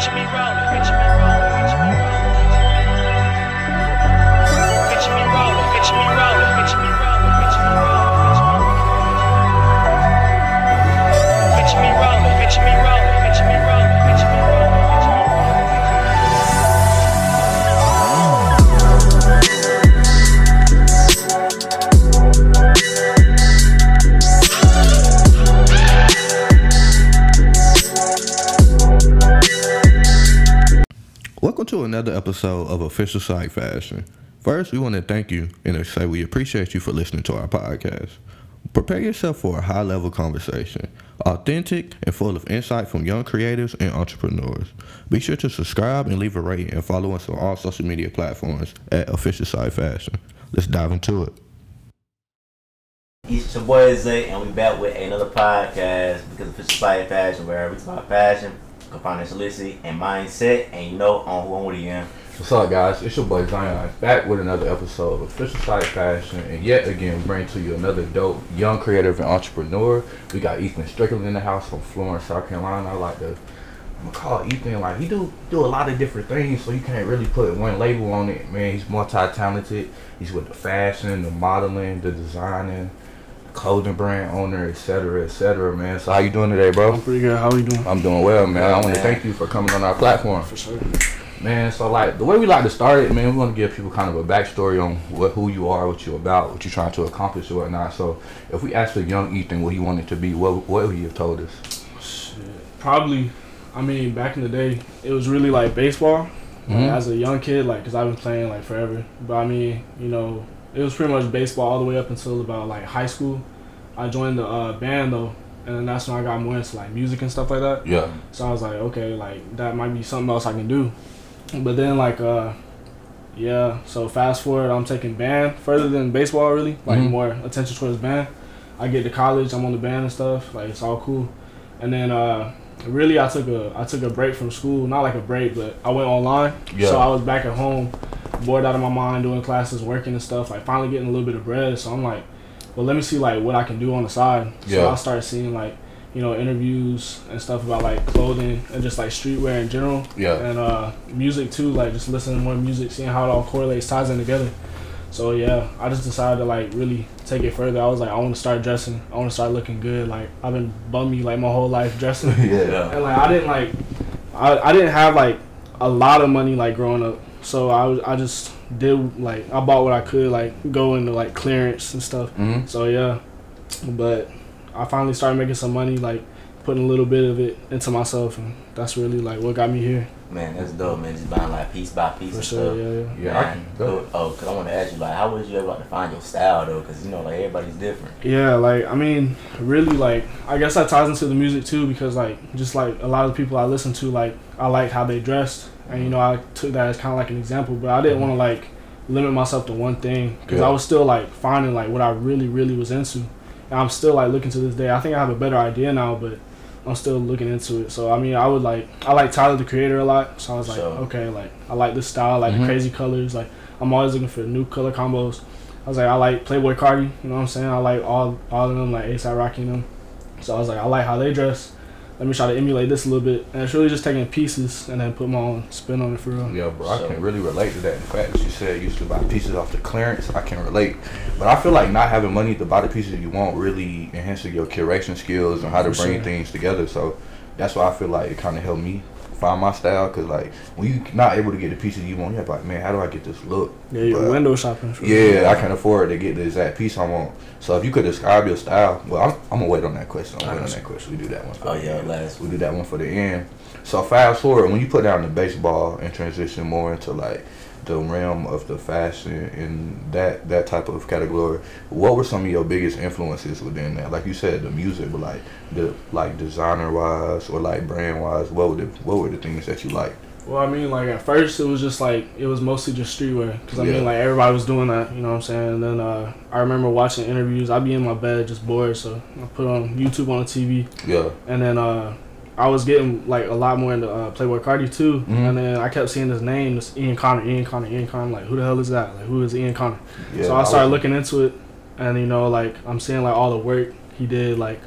Picture me rolling, another episode of Official Psych Fashion. First, we want to thank you and say we appreciate you for listening to our podcast. Prepare yourself for a high level conversation, authentic and full of insight from young creators and entrepreneurs. Be sure to subscribe and leave a rating and follow us on all social media platforms at Official Psych Fashion. Let's dive into it. It's your boy Zay, and we back with another podcast because Official Psych Fashion, where we talk fashion, financial literacy, and mindset. And you know, on who I'm with again. What's up, guys? It's your boy Zion back with another episode of Official Psych Fashion, and yet again, bring to you another dope young creative and entrepreneur. We got Ethan Strickland in the house from Florence, South Carolina. I like to, I'm gonna call Ethan like he do do a lot of different things, so you can't really put one label on it. Man, he's multi-talented. He's with the fashion, the modeling, the designing, clothing brand owner, etc., etc. Man, so how you doing today, bro? I'm pretty good. How are you doing? I'm doing well, man. I want to thank you for coming on our platform. For sure. Man, so like the way we like to start it, man, we want to give people kind of a backstory on what who you are, what you're about, what you're trying to accomplish, or whatnot. So, if we asked a young Ethan what he wanted to be, what what would he have told us? Shit. Probably. I mean, back in the day, it was really like baseball. Like, Mhm. as a young kid, like, cause I've been playing like forever. But I mean, you know, it was pretty much baseball all the way up until about like high school. I joined the uh, band though, and then that's when I got more into like music and stuff like that. Yeah, So I was like, okay, like that might be something else I can do. But then like uh yeah, so fast forward I'm taking band further than baseball really, like Mhm. more attention towards band. I get to college, I'm on the band and stuff, like it's all cool. And then uh really I took a I took a break from school, not like a break, but I went online. Yeah. So I was back at home, bored out of my mind doing classes, working and stuff, like finally getting a little bit of bread. So I'm like, well let me see like what I can do on the side. So Yeah. I started seeing like you know, interviews and stuff about like clothing and just like streetwear in general. Yeah. And uh, music too, like just listening to more music, seeing how it all correlates, ties in together. So yeah, I just decided to like really take it further. I was like, I want to start dressing. I want to start looking good. Like I've been bummy like my whole life dressing. yeah, and like I didn't like, I, I didn't have like a lot of money like growing up. So I was I just did like I bought what I could like go into like clearance and stuff. hmm So yeah, but I finally started making some money, like putting a little bit of it into myself, and that's really like what got me here. Man, that's dope, man. Just buying like piece by piece For and sure, stuff. yeah, yeah. yeah. I Man, can oh, cause I want to ask you, like, how was you able to find your style though? Cause you know, like everybody's different. Yeah, like I mean, really, like I guess that ties into the music too, because like just like a lot of the people I listen to, like I like how they dressed, and you know I took that as kind of like an example, but I didn't want to like limit myself to one thing, because Yeah. I was still like finding like what I really, really was into, and I'm still like looking to this day. I think I have a better idea now, but I'm still looking into it. So I mean, I would like I like Tyler the Creator a lot, so I was like, Sure. okay, like I like this style, like Mhm. the crazy colors, like I'm always looking for new color combos. I was like, I like Playboi Carti, you know what I'm saying? I like all all of them, like ASAP Rocky and them. So I was like, I like how they dress. Let me try to emulate this a little bit. And it's really just taking pieces and then put my own spin on it for real. Yeah, bro, I So- can really relate to that. In fact that you said you used to buy pieces off the clearance, I can relate. But I feel like not having money to buy the pieces you want really enhances your curation skills and how to For bring sure. things together. So that's why I feel like it kind of helped me find my style. Cause like when you not able to get the pieces you want, you're like, man, how do I get this look? Yeah, you're But- window shopping for real. Yeah, I can afford to get the exact piece I want. So if you could describe your style, well, I'm, I'm gonna wait on that question. I'm gonna wait on that question. We do that one. For Oh the yeah, end. last We do that one for the end. So fast forward when you put down the baseball and transition more into like the realm of the fashion and that that type of category. What were some of your biggest influences within that? Like you said, the music, but like the like designer wise or like brand wise. What were the what were the things that you liked? Well, I mean, like at first it was just like it was mostly just streetwear because I Yeah. mean, like everybody was doing that. You know what I'm saying? And then uh, I remember watching interviews. I'd be in my bed just bored, so I put on YouTube on the TV, Yeah, and then uh, I was getting like a lot more into uh, Playboi Carti too. Mhm. And then I kept seeing his name, this Ian Connor, Ian Connor, Ian Connor. Like, who the hell is that? Like, who is Ian Connor? yeah. so I started was- looking into it, and you know, like I'm seeing like all the work he did, like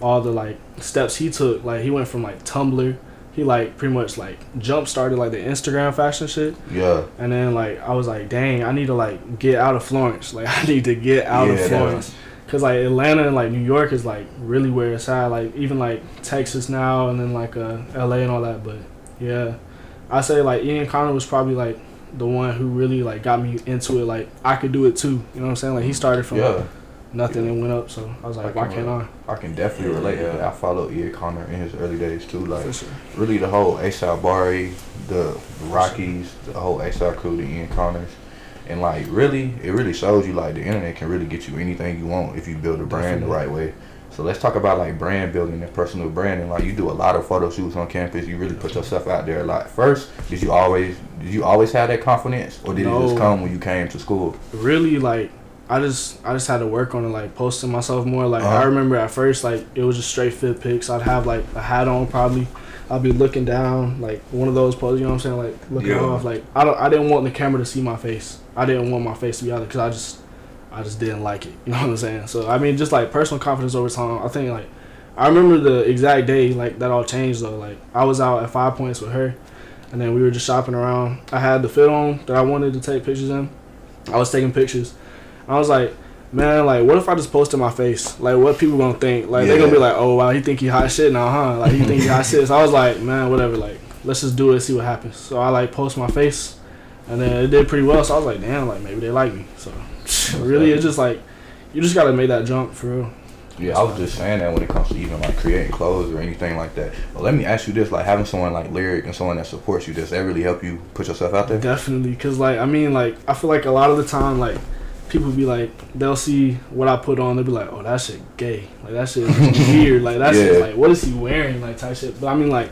all the like steps he took. Like he went from like Tumblr he like pretty much like jump started like the Instagram fashion shit. Yeah. And then like I was like, dang, I need to like get out of Florence. Like I need to get out Yeah, of Florence. Cause like Atlanta and like New York is like really where it's at. Like even like Texas now and then like uh, LA and all that. But yeah, I say like Ian Connor was probably like the one who really like got me into it. Like I could do it too. You know what I'm saying? Like he started from Yeah. like, nothing and went up. So I was like, I why can can't I? I can definitely Yeah, relate yeah. I followed Ian Connor in his early days too. Like sure. really the whole ASAP Bari, the Rockies, the whole ASAP crew, the Ian Connors. And like really, it really shows you like the internet can really get you anything you want if you build a brand the right way. So let's talk about like brand building and personal branding. Like you do a lot of photo shoots on campus. You really put yourself out there a lot. First, did you always did you always have that confidence, or did it just come when you came to school? really like I just I just had to work on it like posting myself more like Uh-huh. I remember at first like it was just straight fit pics I'd have like a hat on probably I'd be looking down like one of those poses you know what I'm saying like looking Yeah. off like I don't I didn't want the camera to see my face I didn't want my face to be out there because I just I just didn't like it you know what I'm saying so I mean just like personal confidence over time I think like I remember the exact day like that all changed though like I was out at Five Points with her and then we were just shopping around I had the fit on that I wanted to take pictures in I was taking pictures I was like, man, like, what if I just posted my face? Like, what people gonna think? Like, they gonna be like, oh, wow, he think he hot shit now, huh? Like, he think he hot shit. So I was like, man, whatever. Like, let's just do it, and see what happens. So I like post my face, and then it did pretty well. So I was like, damn, like maybe they like me. So really, it's just like, you just gotta make that jump for real. Yeah, I was just saying that when it comes to even like creating clothes or anything like that. But let me ask you this: like having someone like Lyric and someone that supports you, does that really help you put yourself out there? Definitely, cause like I mean, like I feel like a lot of the time, like people be like, they'll see what I put on, they'll be like, oh, that shit gay, like that shit weird, like that shit like what is he wearing, like type shit. But I mean, like,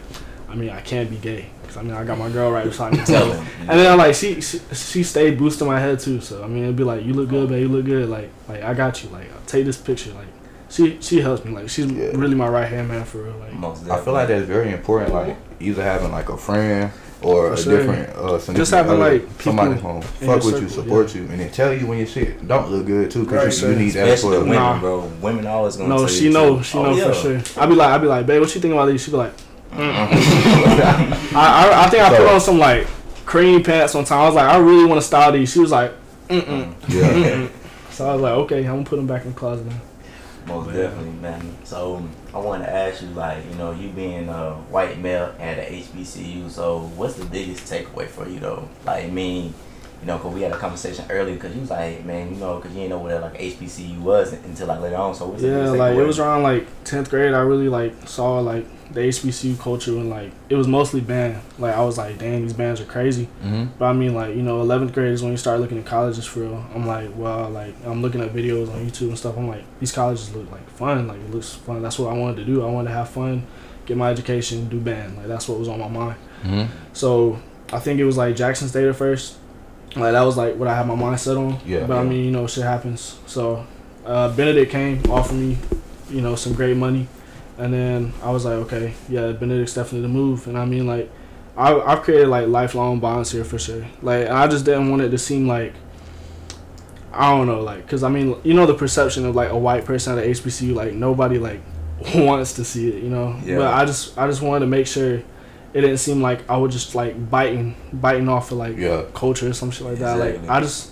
I mean, I can't be gay, cause I mean, I got my girl right beside me. Tell him. And then I like she, she she stayed boosting my head too, so I mean it'd be like you look good, babe, you look good, like like I got you, like take this picture, like she she helps me, like she's Yeah. really my right hand man for real, like Most I feel like that's very important. Like either having like a friend or For a sure. different uh, significant having, other, like, somebody home fuck your with you, circle, support you, and then tell you when your shit don't look good too, Right, because you, you sir. need that as Especially well. women, Nah. bro. Women always gonna no, tell she you know, too. she Oh, know yeah. for sure. I'd be like, I'd be like, babe, what you think about these? She'd be like, I, I I think I put on some like cream pants one time. I was like, I really want to style these. She was like, mm Yeah, so I was like, okay, I'm gonna put them back in the closet now. Most Man. definitely, man. So um, I wanted to ask you, like, you know, you being a white male at a HBCU, so what's the biggest takeaway for you, though? Like, I mean, you know, because we had a conversation earlier, because you was like, man, you know, because you didn't know what like HBCU was until like later on. So the Yeah, biggest like it was around like tenth grade. I really like saw like the HBCU culture and like it was mostly band. Like I was like, dang, these bands are crazy. hmm But I mean, like you know, eleventh grade is when you start looking at colleges for real. I'm like, well, like I'm looking at videos on YouTube and stuff. I'm like, these colleges look like fun. Like it looks fun. That's what I wanted to do. I wanted to have fun, get my education, do band. Like that's what was on my mind. hmm So I think it was like Jackson State at first. Like that was like what I had my mind set on. Yeah, But I mean, you know, shit happens. So uh, Benedict came, offered me, you know, some great money, and then I was like, okay, yeah, Benedict's definitely the move. And I mean, like, I I've created like lifelong bonds here for sure. Like, I just didn't want it to seem like. I don't know, like, cause I mean, you know, the perception of like a white person at a HBCU, like nobody like wants to see it, you know. Yeah. But I just, I just wanted to make sure it didn't seem like I was just like biting, biting off of like Yeah. culture or some shit like that. Exactly. Like I just,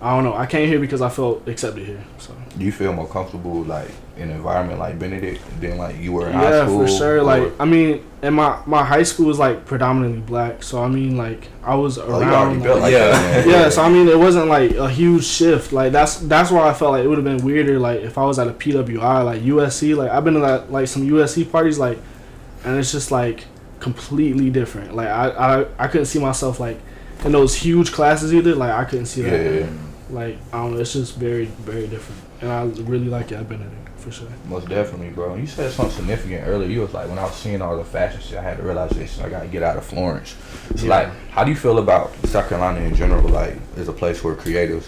I don't know. I came here because I felt accepted here. So Do you feel more comfortable like in an environment like Benedict than like you were in high school. yeah, for sure. or- Like I mean, and my my high school was like predominantly black. So I mean, like I was oh, you already around. built like- like Yeah. that. yeah, so I mean, it wasn't like a huge shift. Like that's that's why I felt like it would have been weirder. Like if I was at a PWI, like USC. Like I've been to that like some USC parties, like, and it's just like completely different. Like I I, I couldn't see myself like in those huge classes either. Like I couldn't see that. yeah, yeah. Like I don't know, it's just very very different, and I really like it at it for sure. Most definitely, bro. You said something significant earlier. You was like, when I was seeing all the fashion shit, I had the realization I gotta get out of Florence. So, Yeah. like, how do you feel about South Carolina in general? Like, as a place for creatives?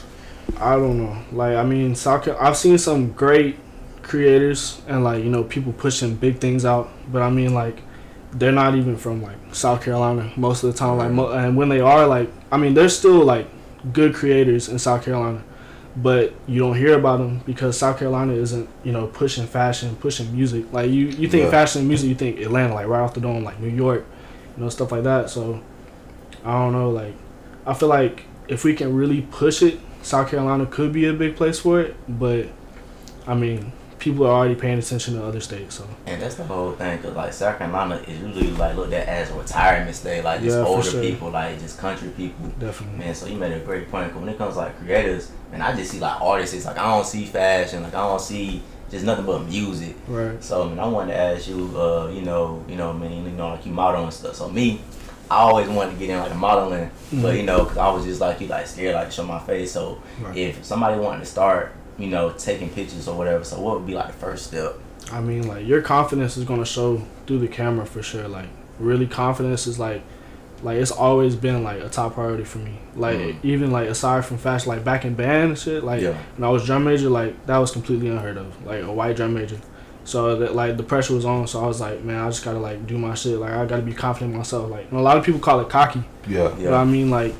I don't know. Like I mean, South Car- I've seen some great creators and like you know people pushing big things out, but I mean like they're not even from like South Carolina most of the time. Like mo- and when they are like, I mean, there's still like good creators in South Carolina, but you don't hear about them because South Carolina isn't you know pushing fashion, pushing music. Like you, you think Yeah. fashion and music, you think Atlanta, like right off the dome, like New York, you know stuff like that. So I don't know, like I feel like if we can really push it, South Carolina could be a big place for it. But I mean, people are already paying attention to other states, so And that's the whole thing, cause like South Carolina is usually like looked at as a retirement state, like just Yeah, older sure. people, like just country people. definitely. Man, so you made a great point. Cause when it comes to like creators, man, I just see like artists. It's like I don't see fashion, like I don't see just nothing but music. Right. So I mean, I wanted to ask you, uh, you know, you know, I mean, you know, like you model and stuff. So me, I always wanted to get in like modeling, but Mhm. you know, cause I was just like you, like scared, like to show my face. So Right. if somebody wanted to start, you know, taking pictures or whatever, so what would be like the first step? I mean, like your confidence is gonna show through the camera for sure. Like, really, confidence is like, like it's always been like a top priority for me. Like, Mm. even like aside from fashion, like back in band and shit. Like Yeah. when I was drum major, like that was completely unheard of. Like a white drum major. So that like the pressure was on. So I was like, man, I just gotta like do my shit. Like I gotta be confident in myself. Like and a lot of people call it cocky. Yeah. But I mean, like,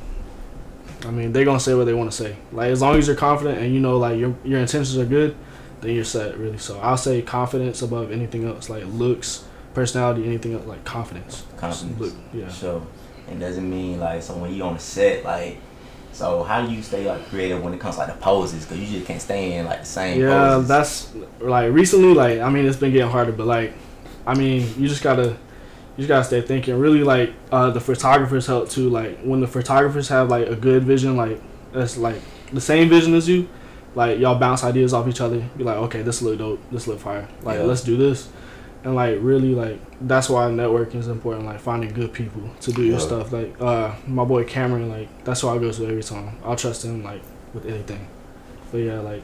I mean, they're gonna say what they want to say. Like, as long as you're confident and you know, like, your your intentions are good, then you're set, really. So I'll say confidence above anything else. Like looks, personality, anything else. Like confidence. Confidence. Look, yeah. So, it doesn't mean like so when you on the set, like, so how do you stay like creative when it comes to, like the poses? Cause you just can't stay in like the same. Yeah, poses. that's like recently. Like, I mean, it's been getting harder, but like, I mean, you just gotta. You just gotta stay thinking. Really, like uh, the photographers help too. Like when the photographers have like a good vision, like that's like the same vision as you, like y'all bounce ideas off each other. Be like, okay, this look dope. This look fire. Like Yeah. let's do this. And like really, like that's why networking is important. Like finding good people to do your stuff. Like uh, my boy Cameron, like that's who I go to every time. I'll trust him like with anything. But yeah, like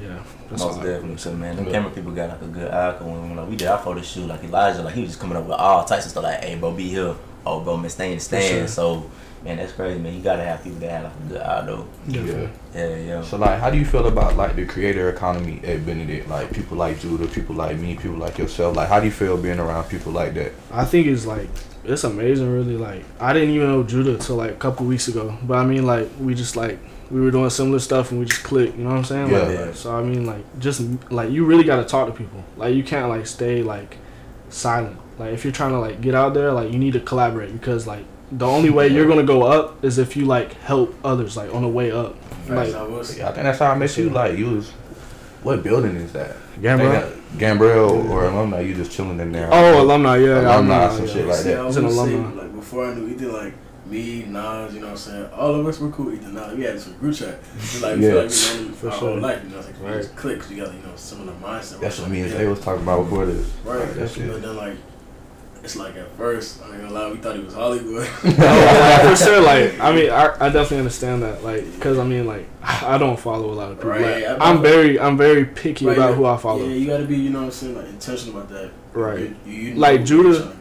yeah, that's Most definitely. So man, them Yeah. camera people got like a good eye. Cause when, when like, we did our photo shoot, like Elijah, like he was just coming up with all types of stuff. Like, hey, bro, be here. Oh, bro, man, stay in the stand. sure. So, man, that's crazy, man. You gotta have people that have like a good eye, though. Definitely. Yeah, yeah. So like, how do you feel about like the creator economy at Benedict? Like people like Judah, people like me, people like yourself. Like, how do you feel being around people like that? I think it's like it's amazing. Really, like I didn't even know Judah till like a couple weeks ago. But I mean, like we just like we were doing similar stuff and we just clicked. You know what I'm saying? Like, Yeah. So I mean, like just like you really got to talk to people. Like you can't like stay like silent. Like if you're trying to like get out there, like you need to collaborate because like the only way you're gonna go up is if you like help others like on the way up. Like I will. Yeah, I think that's how I met you. Like, you was what building is that? Gambrel. Uh, Gambrel or alumni? You just chilling in there? Oh, alumni, yeah, Alumni, alumni, some yeah. shit like See, that. I He's would an say, alumni. like before I knew either like me, Nas, you know what I'm saying? All of us were cool. Either Nas, we had this group chat. We like, Yeah. feel like we know For our sure. whole life, you know, it's like we Right. just click 'cause we got, you know, similar mindset. That's what me and Yeah. Zay was talking about before this. Right. Like, that shit. But then like, it's like at first, I ain't gonna lie, we thought he was Hollywood. Yeah, for sure. Like, I mean, I, I definitely understand that. Like, because I mean, like, I don't follow a lot of people. Right, Like, I- I'm very, I'm very picky Right, about yeah. who I follow. Yeah, you gotta be, you know what I'm saying, like intentional about that. Right. You, you Like, Judah-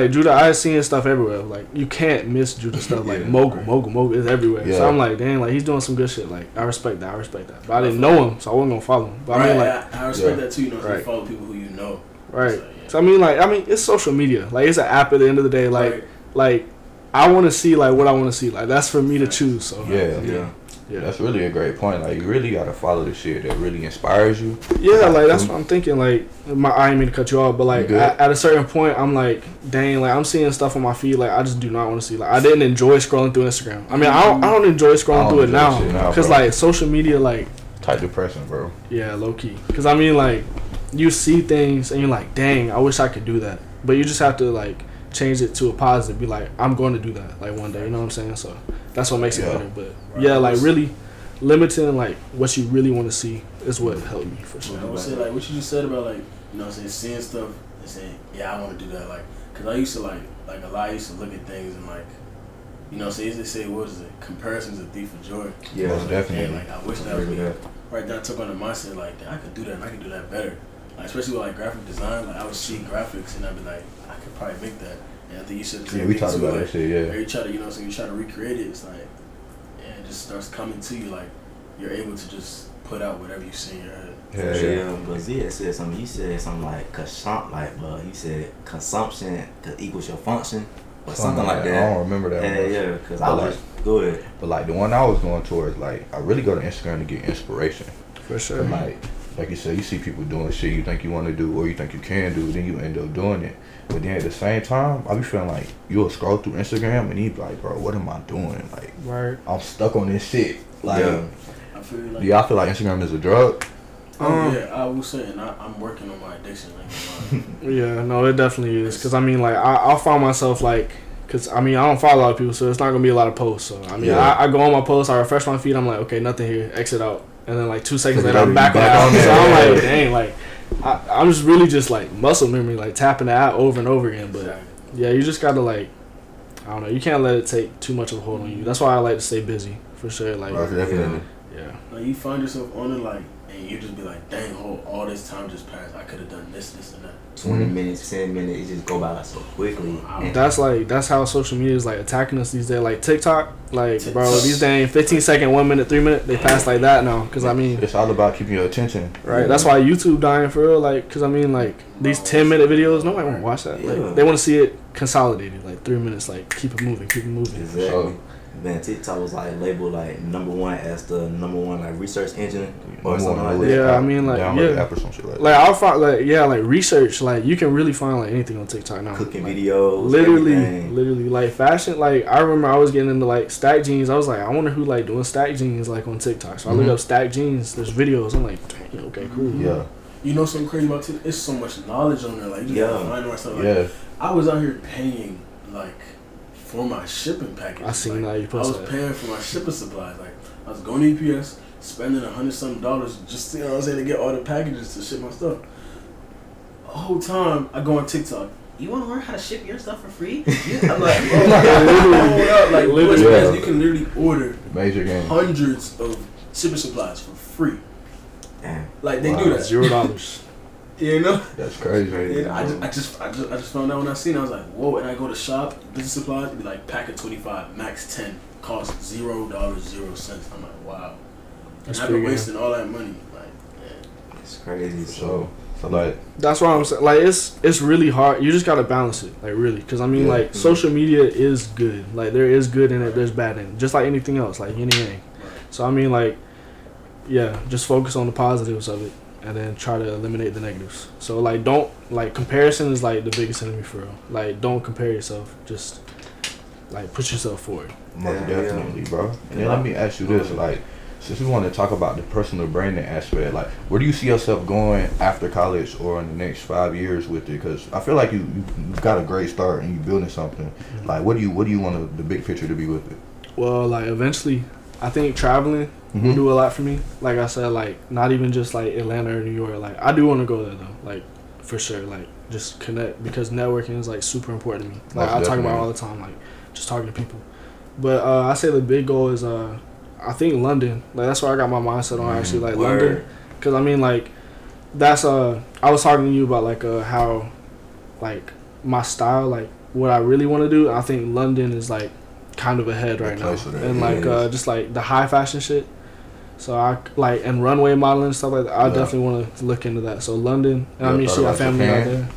you're trying to go, right? Like Judah, I seen his stuff everywhere. Like, you can't miss Judah stuff. Like Yeah. mogul, mogul, mogul is everywhere. Yeah. So I'm like, dang, like he's doing some good shit. Like, I respect that. I respect that. But I didn't know him, so I wasn't gonna follow him. But I mean, like, I, I respect Yeah. that too. You know, what I'm saying? Right. follow people who you know. right. So, yeah. So I mean, like, I mean, it's social media. Like, it's an app at the end of the day. Like, Right. like, I want to see like what I want to see. Like, that's for me to choose. So Yeah, Yeah. Yeah. That's really a great point. Like, you really gotta follow the shit that really inspires you. Yeah, like that's what I'm thinking. Like, my I didn't mean to cut you off, but like at, at a certain point, I'm like, dang, like I'm seeing stuff on my feed. Like, I just do not want to see. Like, I didn't enjoy scrolling through Instagram. I mean, I don't, I don't enjoy scrolling don't through it enjoy now now, because like social media, like, Type depression, bro. yeah, low key. Because I mean, like, you see things and you're like, dang, I wish I could do that. But you just have to like change it to a positive. Be like, I'm going to do that like one day. You know what I'm saying? So that's what makes it Yeah. better. But Right. yeah, like really limiting like what you really want to see is what helped me for sure. I would say like what you just said about like you know what I'm saying seeing stuff and saying yeah I want to do that like because I used to like like a lot I used to look at things and like you know say they say what is it comparison's a thief of joy Yeah. Most definitely. and like I wish that Agree was me with right then I took on the mindset like I could do that and I could do that better like especially with like graphic design like I would see graphics and I'd be like I could probably make that and I think you said the same Yeah, we talked too, about like, that shit. Yeah. you try to, you know, so you try to recreate it. It's like, yeah, it just starts coming to you. Like you're able to just put out whatever you see in your head. Yeah, Yeah, yeah. but Zia said something. You said something like consum like, uh, but you said consumption equals your function or something like I that. I don't remember that. Yeah, one. yeah, because I But was like- Go ahead. But like the one I was going towards, like I really go to Instagram to get inspiration. For sure. And like, like you said, you see people doing shit you think you want to do or you think you can do, then you end up doing it. But then at the same time, I be feeling like you'll scroll through Instagram and you be like, bro, what am I doing? Like, Right. I'm stuck on this shit. Like, Yeah. I feel like. do y'all feel like Instagram is a drug? Oh Um, yeah, I will say, and I, I'm working on my addiction. Like, Yeah, no, it definitely is. Cause I mean, like, I, I'll find myself like, cause I mean, I don't follow a lot of people, so it's not gonna be a lot of posts. So I mean, Yeah. I, I go on my posts, I refresh my feed, I'm like, okay, nothing here, exit out, and then like two seconds Click later, it I'm out, back, on back on So there. I'm like, dang, like, I, I'm just really just like muscle memory, like tapping the app over and over again. But yeah, you just gotta like, I don't know, you can't let it take too much of a hold on you. That's why I like to stay busy for sure. Like, Bro, definitely. yeah, Like you find yourself on it, like, and you just be like, dang, hold, all this time just passed. I could have done this, this, and that. 20 Mhm. minutes, 10 minutes, it just go by so quickly. And that's like that's how social media is like attacking us these days. Like TikTok, like bro, these days 15 second, one minute, three minute, they pass like that now. Cause I mean, It's all about keeping your attention. right? That's why YouTube dying for real. Like, cause I mean, like these 10 minute videos, nobody want to watch that. Yeah. Like, they want to see it consolidated, like three minutes. Like, keep it moving, keep it moving. Exactly. So- Man, TikTok was like labeled like number one as the number one like research engine or Number something one, like that. Yeah, I mean, like, download yeah. the app or some shit like, Like I'll find like yeah, like research. Like you can really find like anything on TikTok now. Cooking Like, videos, Literally, everything. literally, like fashion. Like I remember I was getting into like stack jeans. I was like, I wonder who like doing stack jeans like on TikTok. So I Mhm. look up stack jeans. There's videos. I'm like, dang, okay, cool. Yeah, You know something crazy about TikTok? It's so much knowledge on there. Like, you Yeah. find more stuff. Like, yeah. I was out here paying, like, for my shipping package. I seen like, that you posted. I was paying for my shipping supplies. Like, I was going to UPS, spending a hundred something dollars just, you know what I'm saying, to get all the packages to ship my stuff. The whole time, I go on TikTok. You want to learn how to ship your stuff for free? You- I'm like, oh my God, up. Like, Literally. literally, Yeah. you can literally order Major game. hundreds of shipping supplies for free. Damn. Like, they Wow. do that. Zero dollars. You know? That's crazy. And I just, I just, I just, I just found out when I seen. it, I was like, whoa! And I go to shop, business supplies, it'd be like pack of twenty five, max ten, cost zero dollars, zero cents. I'm like, wow. That's and I've been wasting all that money. Like, man. It's crazy. So, So, so like, That's why I'm saying. Like it's it's really hard. You just gotta balance it. Like really, because I mean, Yeah. like mm-hmm. social media is good. Like there is good in it. There's bad in it. Just like anything else. Like anything. So I mean, like, yeah, just focus on the positives of it, and then try to eliminate the negatives. So like, don't like comparison is like the biggest enemy for real. Like, don't compare yourself. Just like put yourself forward. most Yeah, yeah. definitely, bro. And then let me ask you this, like, since we want to talk about the personal branding aspect, like, where do you see yourself going after college or in the next five years with it? Because I feel like you you you got a great start and you're building something. Mm-hmm. Like, what do you what do you want the big picture to be with it? Well, like eventually, I think traveling Mhm. do a lot for me. Like I said, like not even just like Atlanta or New York. Like I do want to go there though. Like for sure. Like just connect because networking is like super important to me. Like Most I talk about it all the time. Like just talking to people. But uh, I say the big goal is uh, I think London. Like that's where I got my mindset on actually. Like London. Cause I mean, like, that's uh, I was talking to you about like uh how, like, my style, like what I really want to do. I think London is like kind of ahead right now, place for that, and like uh, just like the high fashion shit. So I like and runway modeling and stuff like that. I Yeah. definitely want to look into that. So London, and I mean, thought she got about family out there.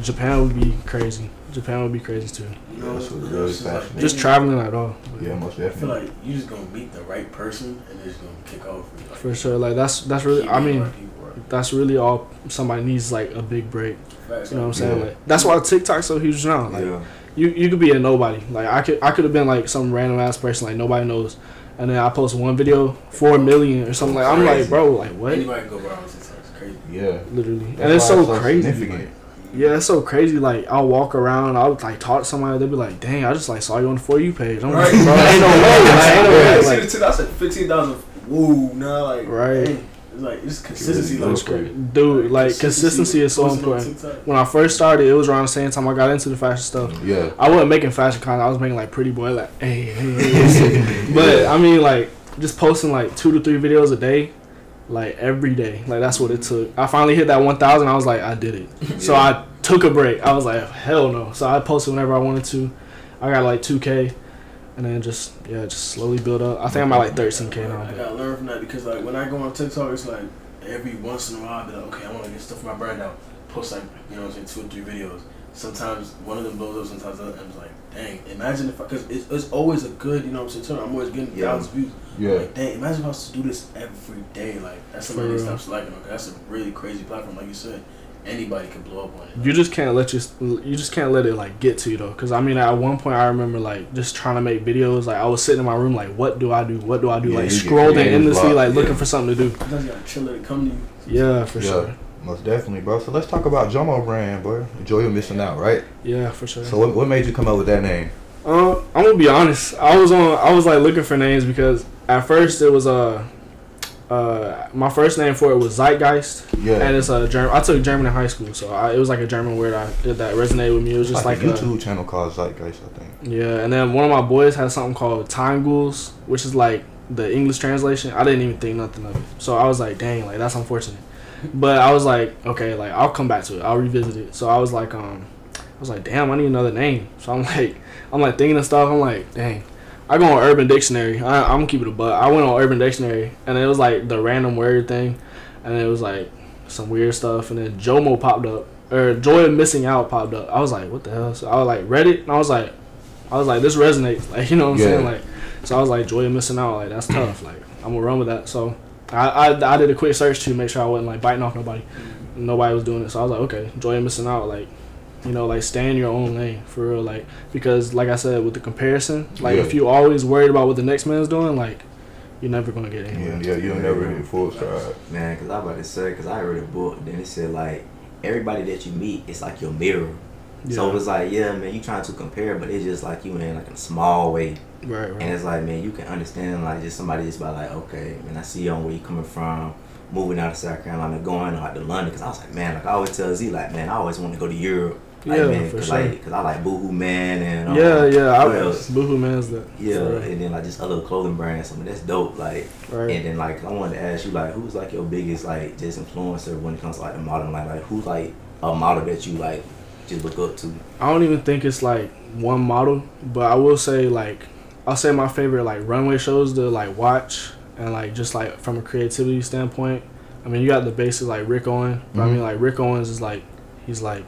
Japan would be crazy. Japan would be crazy too. You know, That's what it's really just like. Just traveling at all. Yeah, most I feel definitely. like you just gonna meet the right person and it's gonna kick off. for you. Like, For sure. Like that's that's really. I mean, right people, right? that's really all somebody needs. Like a big break. Facts, You know what I'm saying? Yeah. Like that's why TikTok's so huge now. Like yeah. you you could be a nobody. Like I could I could have been like some random ass person like nobody knows, and then I post one video four million or something like I'm like bro like what Anybody can go viral on TikTok. It's crazy. Yeah. literally and it's why so crazy. significant. like, yeah, it's so crazy. Like I'll walk around, I'll like talk to somebody, they'll be like, "Dang, I just like saw you on the for you page." I'm Right. like, "Bro, ain't no way, like, ain't no way." I see Like, the I said fifteen thousand. Whoa, now like Right. dang. It's like it's consistency. really like, goes dude, like consistency is so important. When I first started, it was around the same time I got into the fashion stuff. Yeah. I wasn't making fashion content. I was making like pretty boy, like hey, but I mean like just posting like two to three videos a day, like every day. Like that's what it took. I finally hit that one thousand. I was like, I did it. So I took a break. I was like, hell no. So I posted whenever I wanted to. I got like two k, and then just yeah, just slowly build up. I think I'm at like thirteen k now. I But gotta learn from that because like when I go on TikTok, it's like every once in a while I be like, okay, I want to get stuff for my brand out. Post like you know what I'm saying two or three videos. sometimes one of them blows up, sometimes the other. I'm like, dang, imagine if I, because it's, it's always a good, you know what I'm saying? I'm always getting Yeah. thousands of views. Yeah. Like, dang, imagine if I was to do this every day. Like, that's something For I need to stop slacking on. 'cause that's a really crazy platform. Like you said, anybody can blow up on it. You just can't let you. You just can't let it like get to you though. Cause I mean, at one point I remember like just trying to make videos. Like I was sitting in my room like, what do I do? What do I do? Yeah, like you get scrolling endlessly, block, like yeah. looking for something to do. Sometimes you gotta chill it come to you. Yeah, for Yeah. sure. Most definitely, bro. So let's talk about Jomo brand, bro. Enjoy your missing out, right? Yeah, for sure. So what, what made you come up with that name? Uh, I'm gonna be honest. I was on. I was like looking for names because at first it was uh, uh, my first name for it was Zeitgeist, Yeah. and it's a German. I took German in high school, so I, it was like a German word I, that resonated with me. It was just like, like, a a- YouTube channel called Zeitgeist, I think. Yeah, and then one of my boys had something called Time Ghouls, which is like the English translation. I didn't even think nothing of it. So I was like, dang, like that's unfortunate. But I was like, okay, like I'll come back to it. I'll revisit it. So I was like, um, I was like, damn, I need another name. So I'm like, I'm like thinking of stuff. I'm like, dang. I go on Urban Dictionary. I, I'm gonna keep it a butt. I went on Urban Dictionary, and it was like the random word thing, and it was like some weird stuff. And then Jomo popped up, or Joy of Missing Out popped up. I was like, what the hell? So I was like, read it, and I was like, I was like, this resonates. Like, you know what I'm Yeah. saying? Like, so I was like, joy of missing out. Like, that's tough. Like, I'm gonna run with that. So I, I, I did a quick search to make sure I wasn't like biting off nobody. Nobody was doing it. So I was like, okay, joy of missing out. Like, you know, like stay in your own lane for real. Like, because like I said, with the comparison, like Yeah. if you always worried about what the next man's doing, like, you're never gonna get anywhere. Yeah, yeah, you'll never hit full stride. Man, because I about to say, because I read a book, then it said, like, everybody that you meet is like your mirror. Yeah. So Yeah. it's like, yeah, man, you trying to compare, but it's just like you in like a small way. Right, right. And it's like, man, you can understand, like, just somebody just by, like, okay, man, I see on where you coming from, moving out of South Carolina, going out to London. Because I was like, man, like, I always tell Z, like, man, I always want to go to Europe. Like, Yeah, man, for cause, sure. like, cause I like Boohoo Man and um, yeah, yeah. what I, else? Boohoo man's that. Yeah, real. and then like just other clothing brands. I mean, that's dope. Like, Right. and then like I wanted to ask you like, who's like your biggest like just influencer when it comes to like the modern life? Like, who's like a model that you like just look up to? I don't even think it's like one model, but I will say like I'll say my favorite like runway shows to like watch and like just like from a creativity standpoint. I mean, you got the basics like Rick Owen, but I mean like Rick Owens is like he's like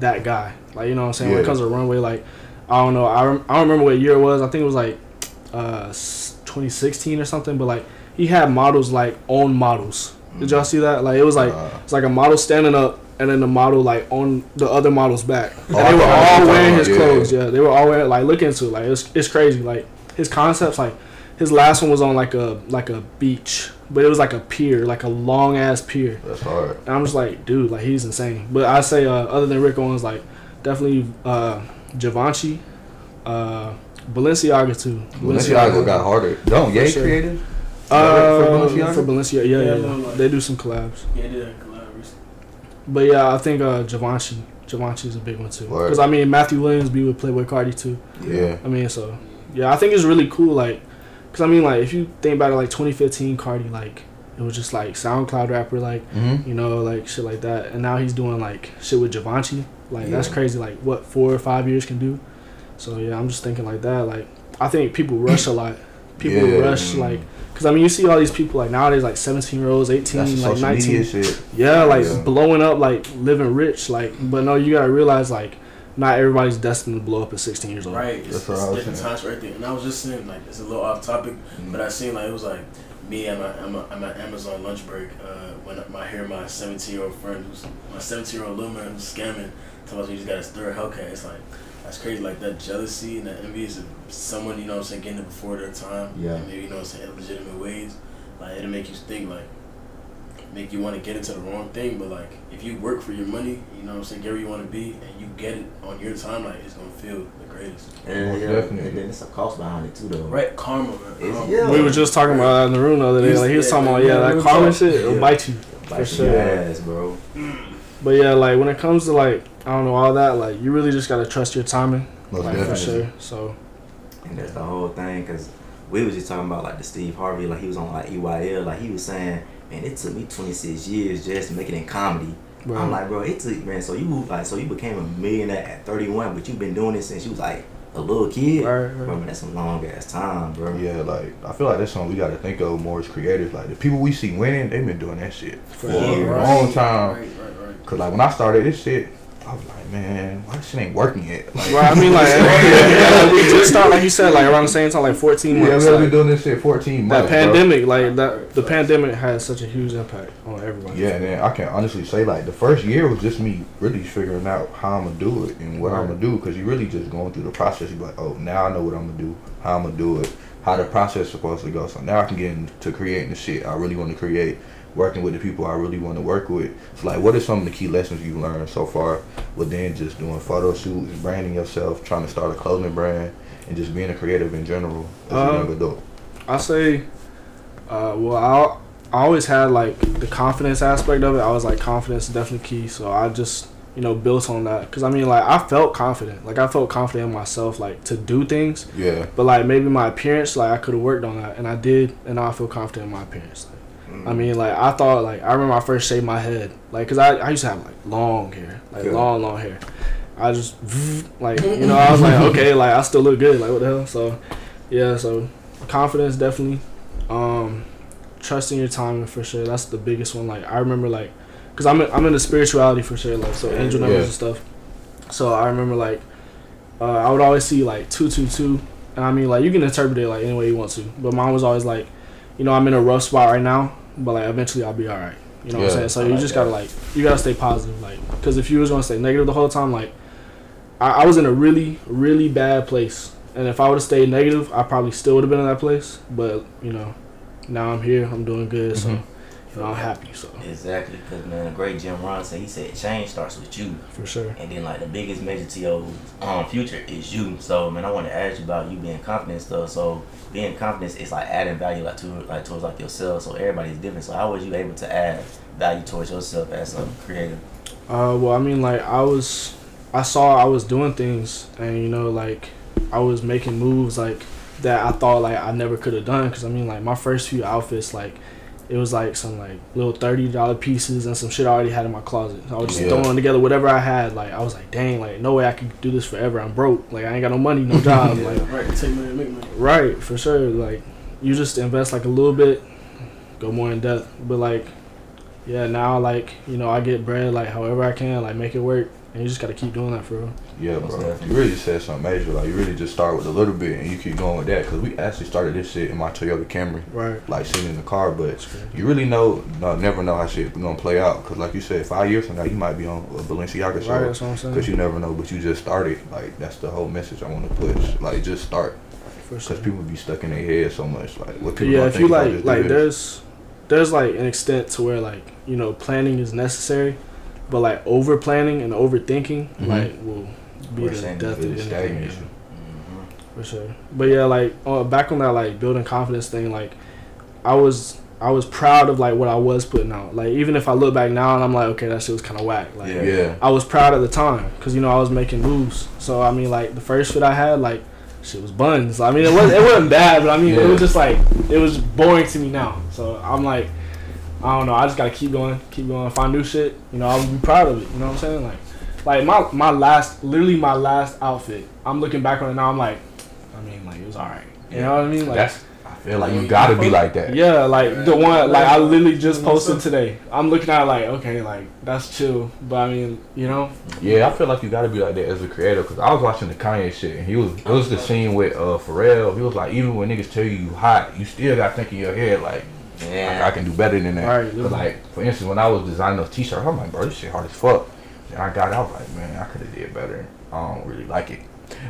that guy. Like you know what I'm saying? When it comes to runway, like I don't know, I, rem- I don't remember what year it was. I think it was like uh 2016 or something. But like he had models like own models. Did y'all see that? Like it was like Uh, it's like a model standing up and then the model like on the other model's back. Oh, they were know what you're all wearing his yeah. clothes. Yeah, they were all wearing like look into it. Like it's it's crazy. Like his concepts like his last one was on like a like a beach, but it was like a pier, like a long ass pier. that's hard. And I'm just like, dude, like he's insane. But I say uh, other than Rick Owens, like definitely uh Givenchy, uh Balenciaga too. Balenciaga got harder. Don't Ye sure. creative? Uh, For Balenciaga? for Balenciaga, yeah, Yeah, yeah, no, like- They do some collabs. Yeah, they did a collab recently. But yeah, I think uh Givenchy, is a big one too. Because I mean Matthew Williams be with Playboi Carti too. Yeah. I mean so yeah, I think it's really cool. Like, cause I mean like if you think about it, like 2015 Carti, like it was just like SoundCloud rapper, like Mm-hmm. you know like shit like that, and now he's doing like shit with Givenchy. Like that's crazy. Like what four or five years can do. So yeah, I'm just thinking like that. Like I think people rush a lot. People Yeah. rush like. Cause I mean, you see all these people like nowadays, like 17 year olds, 18, That's like 19. media shit. Yeah, like Yeah. blowing up, like living rich, like. But no, you gotta realize, like, not everybody's destined to blow up at 16 years old. Right, it's, That's what it's I was different saying. times for everything. And I was just saying, like, it's a little off topic, but I seen like it was like me and my I'm, a, I'm at Amazon lunch break uh, when I hear my 17 year old friend who's my 17 year old little man who's scamming, tells me he's got his third Hellcat. It's like that's crazy, like that jealousy and that envy is of someone you know what I'm saying getting it before their time. Yeah. and maybe you know what I'm saying illegitimate ways. Like it'll make you think like. Make you want to get into the wrong thing, but like if you work for your money, you know what I'm saying, get where you want to be, and you get it on your time, like it's gonna feel the greatest. And, Most yeah, definitely. and then it's a cost behind it too, though. Right, karma, man. Karma. yeah. We were just talking about that in the room the other day. Like, he was Yeah, talking about, yeah, yeah, that real karma talk. shit, it'll bite you. Like sure. your ass, bro. Mm. But yeah, like, when it comes to, like, I don't know, all that, like, you really just gotta trust your timing. Most like, for sure. So, And that's the whole thing, cause we was just talking about like the Steve Harvey, like he was on like EYL, like he was saying, man, it took me 26 years just to make it in comedy. I'm like, bro, it took man. So you like, so you became a millionaire at 31, but you've been doing this since you was like a little kid. Right, right. Bro, man, that's a long ass time, bro. Yeah, like I feel like that's something we got to think of more as creators. Like the people we see winning, they've been doing that shit for Yeah, a right. long time. Right, right, right. Cause like when I started this shit, I was like, man, why this shit ain't working yet? Like, Right, I mean, like, yeah, like, we just started, like you said, like around the same time, like 14 months. yeah, we have like, been doing this shit 14 that months. bro. pandemic, like that, the pandemic had such a huge impact on everybody. Yeah, man, I can honestly say like the first year was just me really figuring out how I'm gonna do it and what I'm gonna do because you really just going through the process. You're like, oh, now I know what I'm gonna do, how I'm gonna do it, how the process is supposed to go. So now I can get into creating the shit I really want to create, working with the people I really want to work with. It's like, what are some of the key lessons you've learned so far within just doing photo shoots, branding yourself, trying to start a clothing brand, and just being a creative in general as a Um, young adult? I say, uh, well, I I always had like the confidence aspect of it. I was like, confidence is definitely key. So I just you know built on that because I mean like I felt confident, like I felt confident in myself, like to do things. Yeah, But like maybe my appearance, like I could have worked on that, and I did, and now I feel confident in my appearance. Like, I mean, like I thought, like I remember I first shaved my head, like cause I, I used to have like long hair, like Yeah. long long hair. I just like you know I was like okay, like I still look good, like what the hell? So yeah, so confidence definitely, um, trusting your timing for sure. That's the biggest one. Like I remember like, cause I'm in, I'm into spirituality for sure, like so angel numbers Yeah. and stuff. So I remember like, uh, I would always see like two two two, and I mean like you can interpret it like any way you want to, but mine was always like, you know I'm in a rough spot right now, but like eventually I'll be all right. You know what I'm saying? So I you like just that. gotta like you gotta stay positive, like because if you was gonna stay negative the whole time, like I, I was in a really really bad place, and if I would have stayed negative, I probably still would have been in that place. But you know, now I'm here, I'm doing good, so mm-hmm. Know I'm happy. So Exactly, because man, the great Jim Rohn said he said change starts with you, for sure. and then like the biggest measure to your um future is you. So man, I want to ask you about you being confident and stuff. So being confident is like adding value like to like towards like yourself. So everybody's different. So how was you able to add value towards yourself as a creator? Uh, well, I mean, like I was, I saw I was doing things, and you know, like I was making moves like that. I thought like I never could have done because I mean, like my first few outfits, like it was like some like little thirty dollar pieces and some shit I already had in my closet. I was just Yeah. throwing together whatever I had. Like I was like, dang, like no way I could do this forever. I'm broke. Like I ain't got no money, no job. Like Right, take money, make money. Right, for sure. Like you just invest like a little bit, go more in depth. But like, yeah, now like you know I get bread like however I can, like make it work, and you just gotta keep doing that for real. Yeah, Most bro. definitely. You really said something major. Like, you really just start with a little bit and you keep going with that. Because we actually started this shit in my Toyota Camry, Right. like sitting in the car. But you really know, no, never know how shit gonna play out. Because, like you said, five years from now, you might be on a Balenciaga Right. show. That's what I'm saying. Because you never know, but you just started. Like, that's the whole message I want to push. Like, just start. for sure. Because people be stuck in their head so much. Like, what people Yeah, if you like like this? there's there's like an extent to where like you know planning is necessary, but like over planning and overthinking Mhm. like will be We're the death of anything. yeah. you. Mm-hmm. for sure. But yeah, like uh, back on that like building confidence thing, like I was I was proud of like what I was putting out. Like even if I look back now and I'm like, okay, that shit was kind of whack. Like Yeah. Yeah. I was proud at the time because you know I was making moves. So I mean, like the first fit I had, like shit was buns. I mean, it was it wasn't bad, but I mean, it was just like it was boring to me now. So I'm like, I don't know. I just gotta keep going, keep going, find new shit. You know, I'll be proud of it. You know what I'm saying? Like, like my my last, literally my last outfit. I'm looking back on it now. I'm like, I mean, like it was alright. You know what I mean? Like. That's, I feel like you gotta be like that. Yeah, like the one like I literally just posted today. I'm looking at it like okay, like that's chill, but I mean, you know, Yeah, I feel like you gotta be like that as a creator. Cause I was watching the Kanye shit, and he was it was the scene with uh Pharrell. He was like, even when niggas tell you you hot, you still got to think in your head like, like, I can do better than that. Right, Cause like for instance, when I was designing those t-shirts, I'm like, bro, this shit hard as fuck. And I got, out like, man, I could have did better. I don't really like it.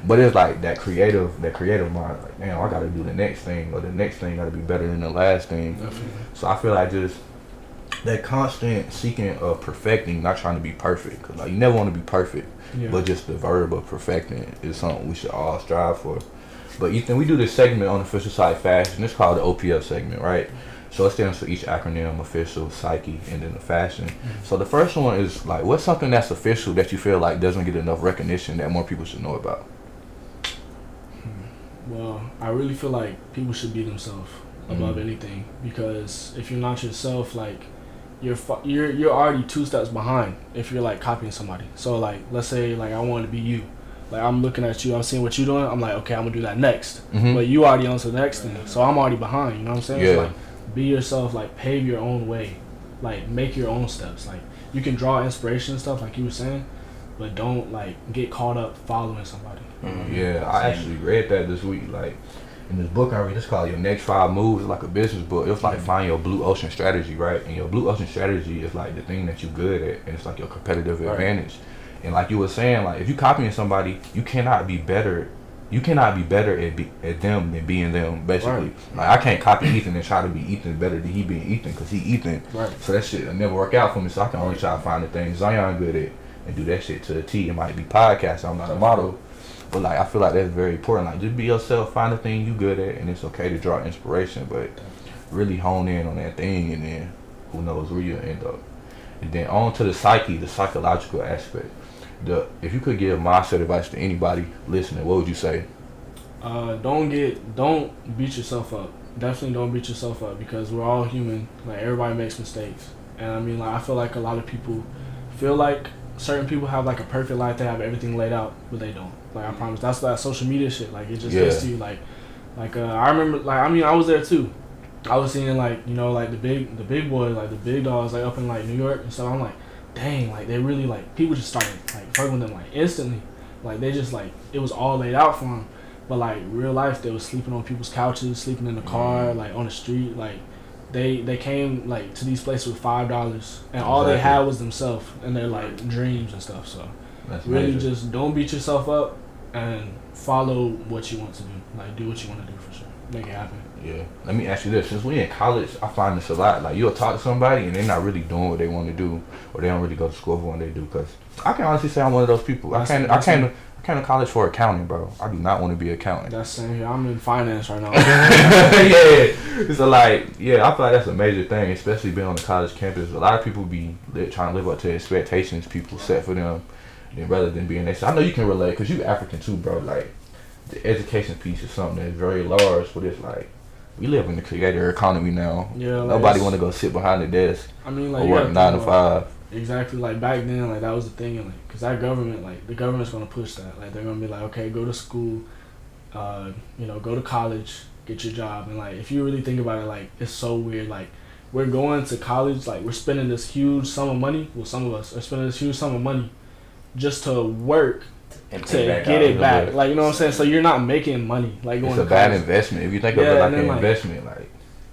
But it's like that creative, that creative mind. Like, damn, I gotta do the next thing, or the next thing gotta be better than the last thing. So I feel like just that constant seeking of perfecting, not trying to be perfect. Cause like you never want to be perfect, yeah. but just the verb of perfecting is something we should all strive for. But Ethan, we do this segment on official psych fashion. It's called the OPF segment, right? So it stands for each acronym: official, psyche, and then the fashion. So the first one is like, what's something that's official that you feel like doesn't get enough recognition that more people should know about? Well, I really feel like people should be themselves above Mhm. anything because if you're not yourself, like you're fu- you're you're already two steps behind if you're like copying somebody. So like, let's say like I want to be you, like I'm looking at you, I'm seeing what you're doing, I'm like, okay, I'm gonna do that next. Mhm. But you already on to the next thing, so I'm already behind. You know what I'm saying? So, Yeah. like, be yourself, like pave your own way, like make your own steps. Like you can draw inspiration and stuff, like you were saying, but don't like get caught up following somebody. Mhm. Yeah, I actually read that this week. Like in this book I read, it's called Your Next Five Moves. Like a business book. It's like find your blue ocean strategy, right? And your blue ocean strategy is like the thing that you're good at, and it's like your competitive Right. advantage. And like you were saying, like if you copying somebody, you cannot be better. You cannot be better at be, at them than being them. Basically, like I can't copy Ethan and try to be Ethan better than he being Ethan because he Ethan. Right. So that shit will never work out for me. So I can only try to find the things Zion good at and do that shit to a T. It might be podcast. I'm not a model, but like I feel like that's very important. Like just be yourself, find the thing you good at, and it's okay to draw inspiration, but really hone in on that thing, and then who knows where you'll end up. And then on to the psyche, the psychological aspect. The if you could give mindset advice to anybody listening, what would you say? Uh, don't get don't beat yourself up. Definitely don't beat yourself up because we're all human. Like everybody makes mistakes, and I mean like I feel like a lot of people feel like certain people have like a perfect life. They have everything laid out, but they don't. Like I promise, that's that social media shit. Like it just gets to you. Like like uh, I remember like I mean I was there too. I was seeing like you know like the big the big boys like the big dogs like up in like New York and stuff. I'm like, dang, like they really like people just started like fucking with them like instantly. Like they just like it was all laid out for them. But like real life, they was sleeping on people's couches, sleeping in the car, mm. like on the street. Like they they came like to these places with five dollars, and all they had was themselves and their like dreams and stuff. So That's really, major. just don't beat yourself up and follow what you want to do. Like do what you want to do for sure. Make it happen. Yeah. Let me ask you this: Since we in college, I find this a lot. Like you'll talk to somebody and they're not really doing what they want to do, or they don't really go to school for what they do. Cause I can honestly say I'm one of those people. I That's- came, I came, it. to, I came to college for accounting, bro. I do not want to be an accountant. That's same here. I'm in finance right now. yeah. So like, yeah, I feel like that's a major thing, especially being on the college campus. A lot of people be trying to live up to expectations people set for them, and rather than being next. I know you can relate because you African too, bro. Like, the education piece is something that's very large, but it's like we live in the creator economy now. Yeah, like, Nobody want to go sit behind the desk I mean, like or work nine to five. Exactly, like back then, like that was the thing, and like, cause that government, like the government's gonna push that, like they're gonna be like, okay, go to school, uh, you know, go to college, get your job, and like if you really think about it, like it's so weird, like we're going to college, like we're spending this huge sum of money, well, some of us are spending this huge sum of money, just to work to get it back, Yeah. like you know what I'm saying. So you're not making money, like going It's a to bad investment if you think of it like an like- investment. Like,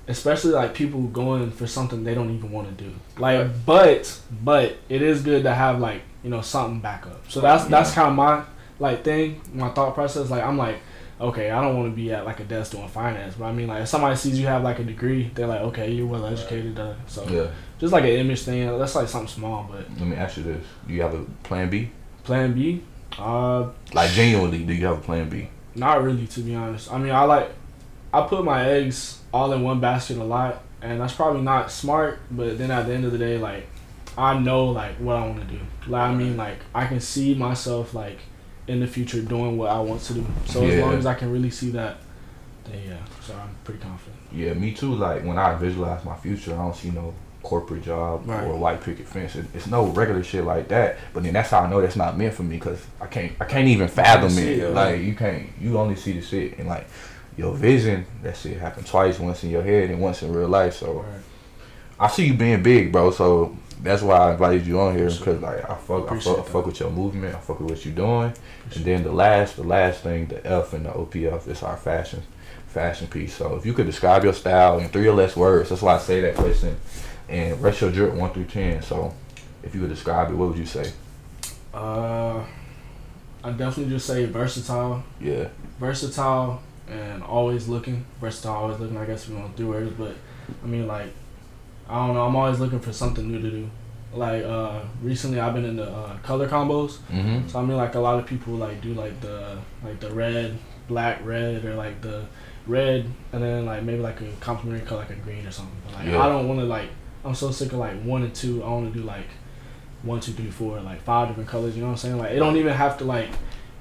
especially like people going for something they don't even want to do. Like, but but it is good to have like you know something back up. So that's that's kind of my like thing, my thought process. Like I'm like, okay, I don't want to be at like a desk doing finance, but I mean like if somebody sees you have like a degree, they're like, okay, you're well educated. Uh, so yeah. just like an image thing. That's like something small, but Let me ask you this: Do you have a plan B? plan B, uh, Like genuinely, do you have a plan B? Not really, to be honest. I mean, I like, I put my eggs all in one basket a lot, and that's probably not smart. But then at the end of the day, like, I know like what I want to do. Like, I mean, like, I can see myself like in the future doing what I want to do. So as long as I can really see that, then yeah. So I'm pretty confident. Yeah, me too. Like when I visualize my future, I don't see no corporate job Right. or a white picket fence. It- It's no regular shit like that. But then that's how I know that's not meant for me because I can't I can't even fathom it. it, Like you can't you only see the shit and like your vision. That shit happen twice, once in your head and once in real life. So Right. I see you being big, bro. So that's why I invited you on here because like I fuck I fuck, that. fuck with your movement. I fuck with what you're doing. And then the last the last thing, the F and the OPF is our fashion fashion piece. So if you could describe your style in three or less words, that's why I say that question. And rate your drip one through ten. So if you could describe it, what would you say? Uh, I definitely just say versatile, Yeah. versatile, and always looking. Versatile, always looking. I guess want to do words, but I mean like, I don't know. I'm always looking for something new to do. Like uh, recently, I've been in the uh, color combos. Mm-hmm. So I mean, like a lot of people like do like the like the red, black, red, or like the red, and then like maybe like a complementary color like a green or something. But like Yeah. I don't want to like I'm so sick of like one and two. I want to do like one, two, three, four, like five different colors. You know what I'm saying? Like it don't even have to like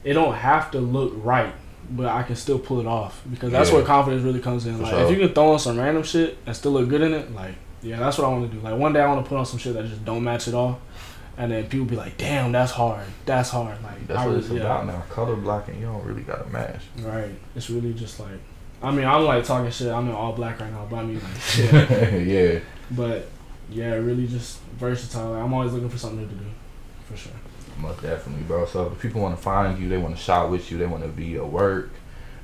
it don't have to look right, but I can still pull it off because that's Yeah. where confidence really comes in. For like sure. if you can throw on some random shit and still look good in it, like yeah, that's what I want to do. Like one day I want to put on some shit that just don't match at all. And then people be like, "Damn, that's hard. That's hard." Like That's I what really- it's yeah. about now. Color blocking, you don't really got to match. Right. It's really just like, I mean, I'm like talking shit. I'm in all black right now, but I mean, like, yeah. yeah. But yeah, really just versatile. Like, I'm always looking for something new to do, for sure. Most definitely, bro. So if people want to find you, they want to shop with you, they want to be at work.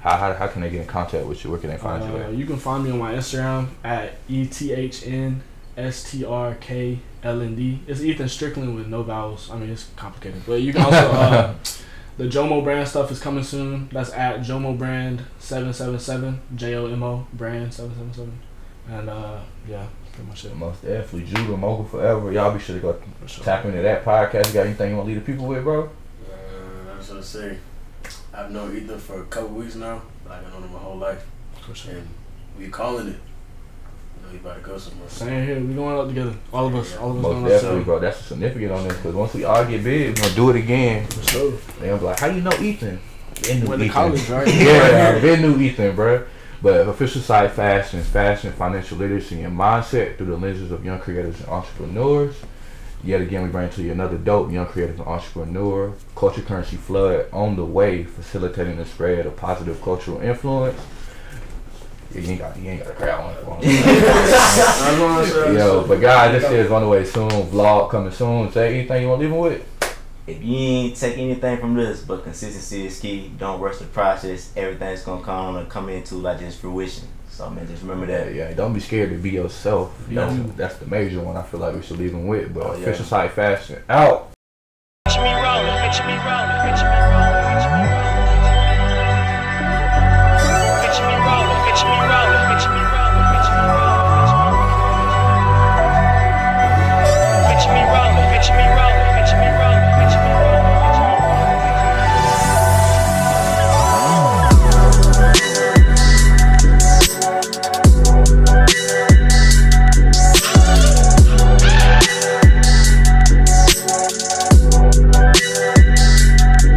How, how, how can they get in contact with you? Where can they find you Uh, at? you can find me on my Instagram at E T H N S T R K L N D. It's Ethan Strickland with no vowels. I mean, it's complicated, but you can also uh, the Jomo brand stuff is coming soon. That's at Jomo brand seven seven seven J O M O brand seven seven seven, and uh, yeah, pretty much it. Most definitely, Judah Mogul forever. Y'all be sure to go sure. tap into that podcast. You got anything you want to leave the people with, bro? Uh, I was gonna say, I've known Ethan for a couple weeks now, but I've known him my whole life, For sure. and we calling it. You know, he about to go somewhere. Same here. We going out together. All of us. All of us Most going definitely, together. bro. That's significant on this because once we all get big, we're gonna do it again. For sure. They gonna be like, "How you know Ethan?" Been knew Went Ethan. college, right? yeah, I've been new Ethan, bro. But official psych fashion, fashion, financial literacy, and mindset through the lenses of young creators and entrepreneurs. Yet again, we bring to you another dope young creative and entrepreneur. Culture currency flood on the way, facilitating the spread of positive cultural influence. Yeah, you ain't got, you ain't got a crowd on it. I know what I'm saying. Yo, but guys, this is on the way soon. Vlog coming soon. Say anything you want to leave 'em with? if you ain't take anything from this, but consistency is key. Don't rush the process. Everything's gonna come and come into like just fruition. So man, just remember that. Yeah, don't be scared to be yourself. No. That's, that's the major one. I feel like we should leave them with. But oh, yeah. official psych fashion out. Picture me rolling, picture me rolling, picture me rolling, picture me rolling. Picture me rolling, picture me rolling, picture me rolling, picture me rolling.